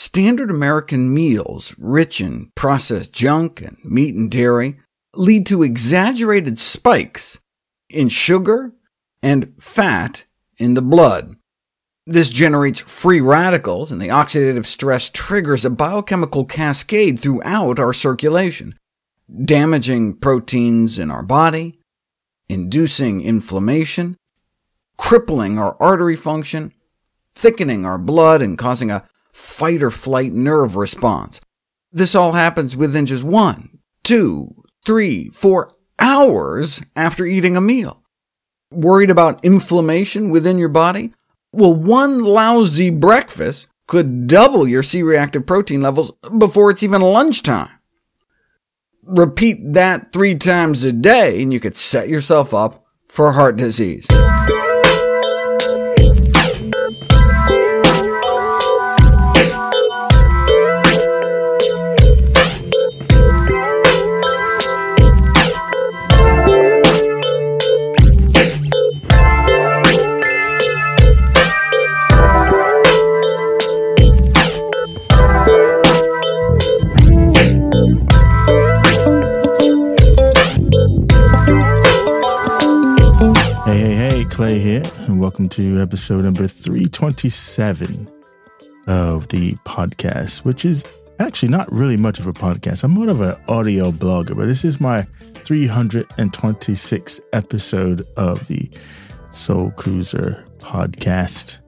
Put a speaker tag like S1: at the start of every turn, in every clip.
S1: Standard American meals, rich in processed junk and meat and dairy, lead to exaggerated spikes in sugar and fat in the blood. This generates free radicals, and the oxidative stress triggers a biochemical cascade throughout our circulation, damaging proteins in our body, inducing inflammation, crippling our artery function, thickening our blood, and causing a fight-or-flight nerve response. This all happens within just one, two, three, four hours after eating a meal. Worried about inflammation within your body? Well, one lousy breakfast could double your C-reactive protein levels before it's even lunchtime. Repeat that three times a day, and you could set yourself up for heart disease.
S2: Welcome to episode number 327 of the podcast, which is actually not really much of a podcast. I'm more of an audio blogger, but this is my 326th episode of the Soul Cruiser podcast.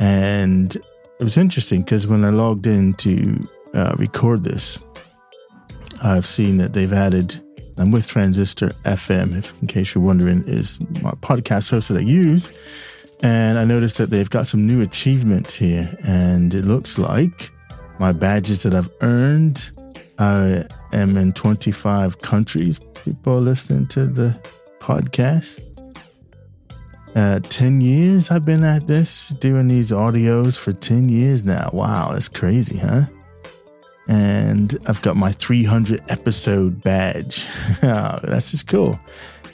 S2: And it was interesting because when I logged in to uh, record this, I've seen that they've added I'm with Transistor FM, if in case you're wondering, is my podcast host that I use. And I noticed that they've got some new achievements here, and it looks like my badges that I've earned. I am in 25 countries. People listening to the podcast. Uh, 10 years I've been at this, doing these audios for 10 years now. Wow, that's crazy, huh? and I've got my 300 episode badge. that's just cool.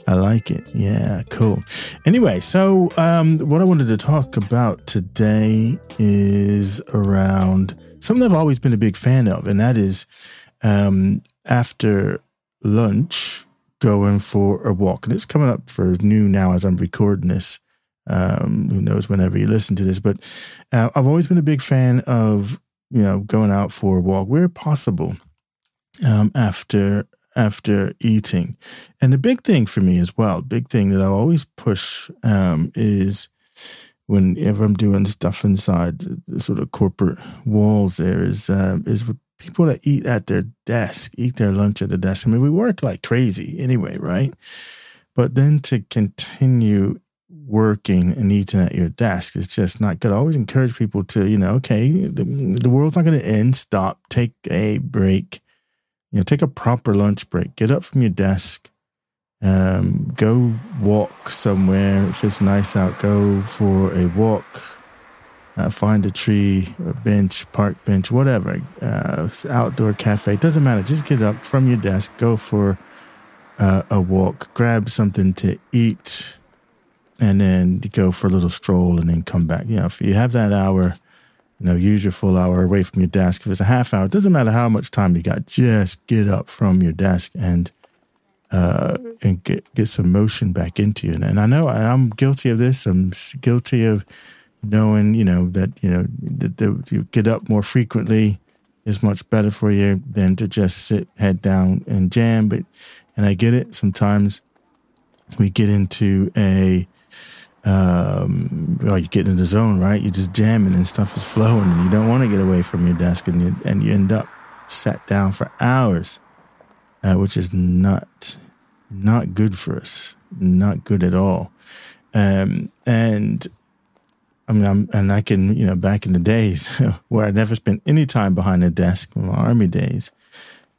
S2: I like it. Yeah, cool. Anyway, so um, what I wanted to talk about today is around something I've always been a big fan of, and that is um, after lunch going for a walk. And it's coming up for new now as I'm recording this. Um, who knows whenever you listen to this, but uh, I've always been a big fan of you know, going out for a walk where possible um, after after eating. And the big thing for me as well, big thing that I always push um, is whenever I'm doing stuff inside the sort of corporate walls, there is uh, is people that eat at their desk, eat their lunch at the desk. I mean, we work like crazy anyway, right? But then to continue working and eating at your desk is just not good. I always encourage people to, you know, okay, the, the world's not going to end. Stop, take a break, you know, take a proper lunch break. Get up from your desk, um, go walk somewhere. If it's nice out, go for a walk. Uh, find a tree, a bench, park bench, whatever, uh, outdoor cafe. Doesn't matter. Just get up from your desk, go for uh, a walk, grab something to eat and then go for a little stroll and then come back. You know, if you have that hour, you know, use your full hour away from your desk. If it's a half hour, it doesn't matter how much time you got. Just get up from your desk and uh, and get get some motion back into you. And, I know I'm guilty of this. I'm guilty of knowing, you know, that you know that, that you get up more frequently is much better for you than to just sit head down and jam. But and I get it. Sometimes we get into a um, well, you get in the zone, right? You're just jamming and stuff is flowing, and you don't want to get away from your desk, and you and you end up sat down for hours, uh, which is not not good for us, not good at all. Um, and I mean, I'm, and I can, you know, back in the days where I never spent any time behind a desk, my army days,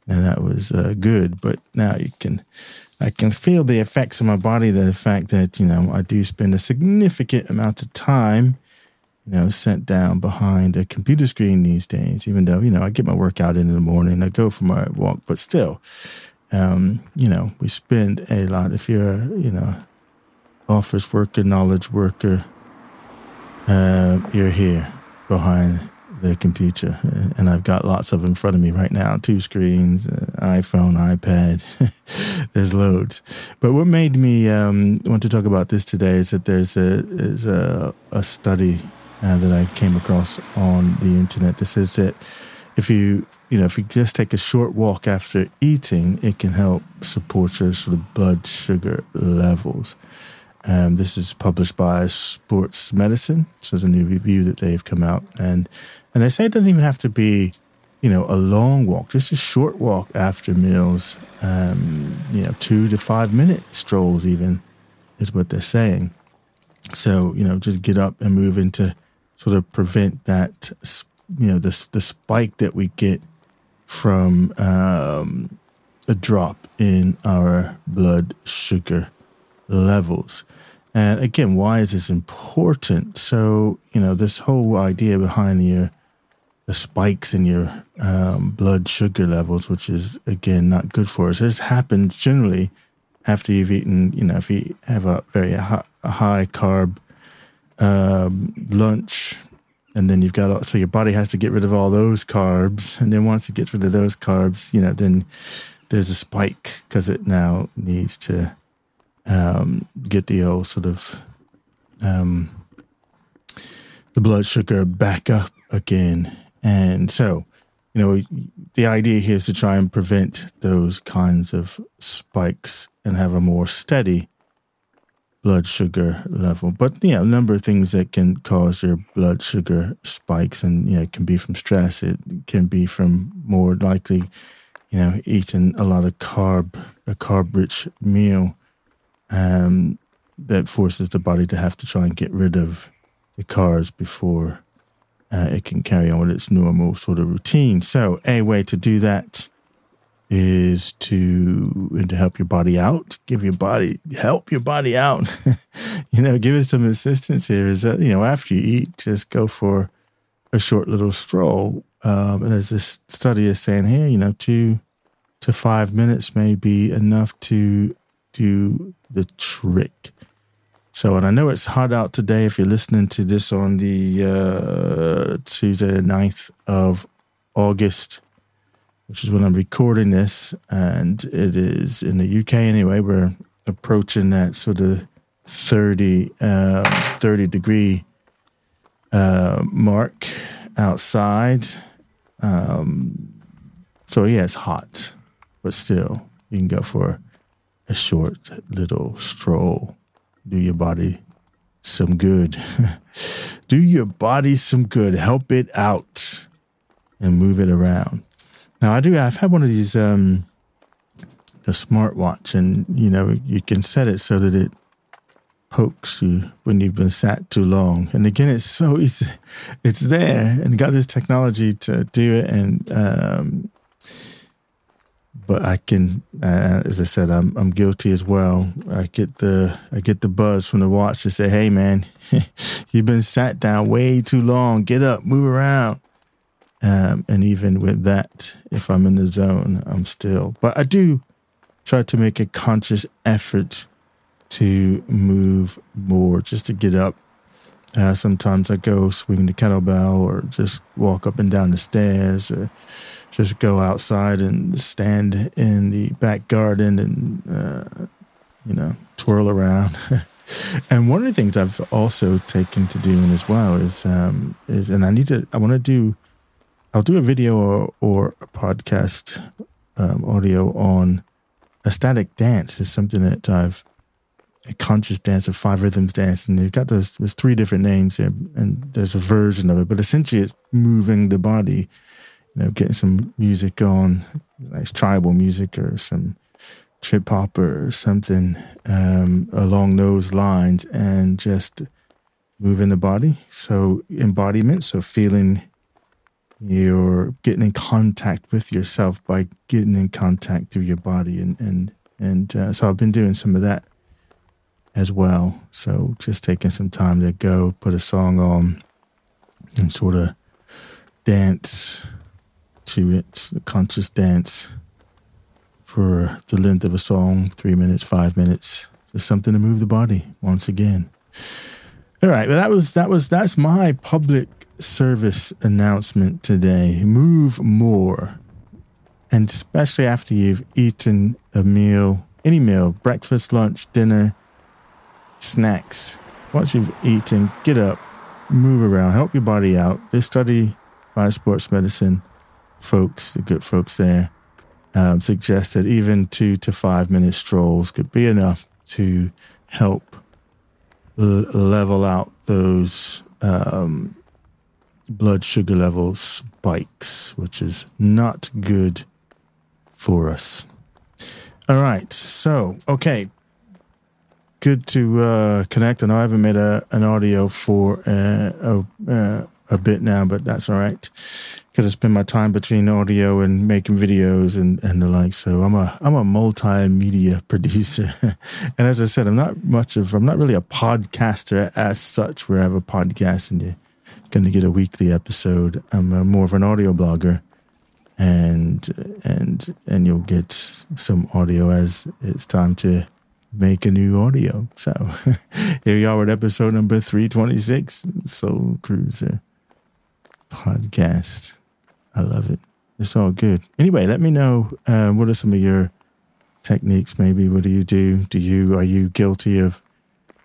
S2: and that was uh, good. But now you can I can feel the effects of my body, the fact that, you know, I do spend a significant amount of time, you know, sat down behind a computer screen these days, even though, you know, I get my workout in in the morning, I go for my walk, but still, um, you know, we spend a lot. If you're, you know, office worker, knowledge worker, uh, you're here behind the computer, and I've got lots of in front of me right now. Two screens, uh, iPhone, iPad. there's loads. But what made me um, want to talk about this today is that there's a is a, a study uh, that I came across on the internet that says that if you you know if you just take a short walk after eating, it can help support your sort of blood sugar levels. Um, this is published by Sports Medicine. So it's a new review that they've come out, and and they say it doesn't even have to be, you know, a long walk, just a short walk after meals. Um, you know, two to five minute strolls even is what they're saying. So you know, just get up and move into sort of prevent that, you know, the the spike that we get from um, a drop in our blood sugar levels. And again, why is this important? So, you know, this whole idea behind your the spikes in your um, blood sugar levels, which is again not good for us, this happens generally after you've eaten. You know, if you have a very high, high carb um, lunch, and then you've got so your body has to get rid of all those carbs, and then once it gets rid of those carbs, you know, then there's a spike because it now needs to um, get the old sort of um, the blood sugar back up again. And so, you know, the idea here is to try and prevent those kinds of spikes and have a more steady blood sugar level. But, know, a number of things that can cause your blood sugar spikes, and, know, it can be from stress, it can be from more likely, you know, eating a lot of carb, a carb rich meal um, that forces the body to have to try and get rid of the carbs before uh, it can carry on with its normal sort of routine. So, a way to do that is to and to help your body out, give your body help your body out. you know, give it some assistance here. Is that you know after you eat, just go for a short little stroll. Um, and as this study is saying here, you know, two to five minutes may be enough to do the trick. So, and I know it's hot out today if you're listening to this on the uh, Tuesday, the 9th of August, which is when I'm recording this. And it is in the UK anyway. We're approaching that sort of 30, uh, 30 degree uh, mark outside. Um, so, yeah, it's hot, but still, you can go for a short little stroll. Do your body some good. Do your body some good. Help it out and move it around. Now I do. I've had one of these um, the smartwatch, and you know you can set it so that it pokes you when you've been sat too long. And again, it's so easy. It's there, and got this technology to do it, and um, but I can, uh, as I said, I'm I'm guilty as well. I get the I get the buzz from the watch to say, "Hey, man, you've been sat down way too long. Get up, move around." Um, and even with that, if I'm in the zone, I'm still. But I do try to make a conscious effort to move more, just to get up. Uh, sometimes I go swing the kettlebell or just walk up and down the stairs or just go outside and stand in the back garden and uh, you know twirl around. and one of the things I've also taken to doing as well is um, is and I need to I want to do I'll do a video or, or a podcast um, audio on ecstatic dance is something that I've a conscious dance or five rhythms dance and they've got those there's three different names there and there's a version of it but essentially it's moving the body you know, getting some music on, nice tribal music or some trip hop or something um, along those lines, and just moving the body. So embodiment, so feeling you're getting in contact with yourself by getting in contact through your body, and and and uh, so I've been doing some of that as well. So just taking some time to go put a song on and sort of dance to it, conscious dance for the length of a song, three minutes, five minutes, just something to move the body once again. All right, well, that was that was that's my public service announcement today. Move more. And especially after you've eaten a meal, any meal, breakfast, lunch, dinner, snacks. Once you've eaten, get up, move around, help your body out. This study by sports medicine folks, the good folks there, um, suggest that even two to five minute strolls could be enough to help l- level out those um, blood sugar level spikes, which is not good for us. All right. So, okay. Good to uh, connect. I know I haven't made a, an audio for uh, a, uh, a bit now, but that's all right because I spend my time between audio and making videos and, and the like. So I'm a I'm a multimedia producer, and as I said, I'm not much of I'm not really a podcaster as such. Where I have a podcast and you're going to get a weekly episode. I'm a, more of an audio blogger, and and and you'll get some audio as it's time to make a new audio. So here you are with episode number 326, Soul Cruiser podcast. I love it. It's all good. Anyway, let me know uh, what are some of your techniques. Maybe what do you do? Do you are you guilty of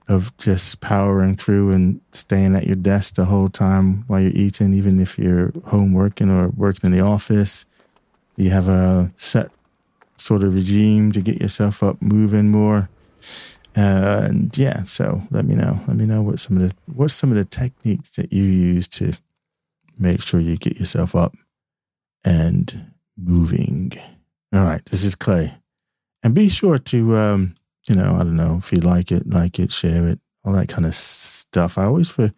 S2: of just powering through and staying at your desk the whole time while you're eating, even if you're home working or working in the office? Do you have a set sort of regime to get yourself up moving more? Uh, and yeah, so let me know. Let me know what some of the what's some of the techniques that you use to make sure you get yourself up and moving. All right, this is Clay. And be sure to, um, you know, I don't know, if you like it, like it, share it, all that kind of stuff. I always, for, you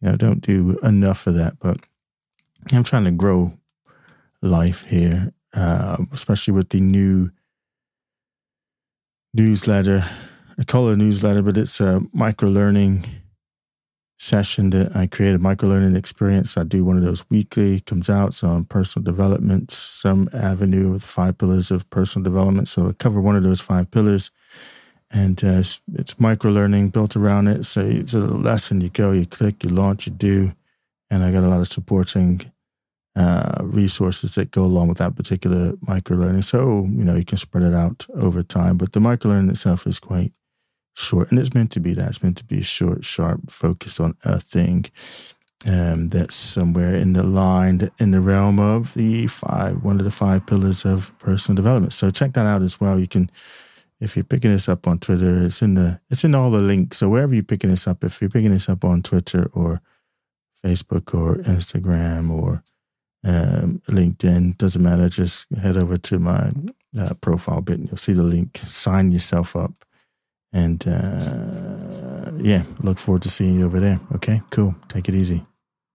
S2: know, don't do enough of that, but I'm trying to grow life here, uh, especially with the new newsletter. I call it a newsletter, but it's a micro learning session that I created, a micro learning experience. I do one of those weekly, comes out. So on personal development, some avenue with five pillars of personal development. So I cover one of those five pillars. And uh, it's, it's micro learning built around it. So it's a lesson. You go, you click, you launch, you do. And I got a lot of supporting uh, resources that go along with that particular micro learning. So, you know, you can spread it out over time. But the micro learning itself is quite short, and it's meant to be that. It's meant to be short, sharp, focused on a thing um, that's somewhere in the line, in the realm of the five, one of the five pillars of personal development. So check that out as well. You can, if you're picking this up on Twitter, it's in the, it's in all the links. So wherever you're picking this up, if you're picking this up on Twitter or Facebook or Instagram or um, LinkedIn, doesn't matter. Just head over to my uh, profile bit and you'll see the link. Sign yourself up and uh, yeah, look forward to seeing you over there. Okay, cool. Take it easy.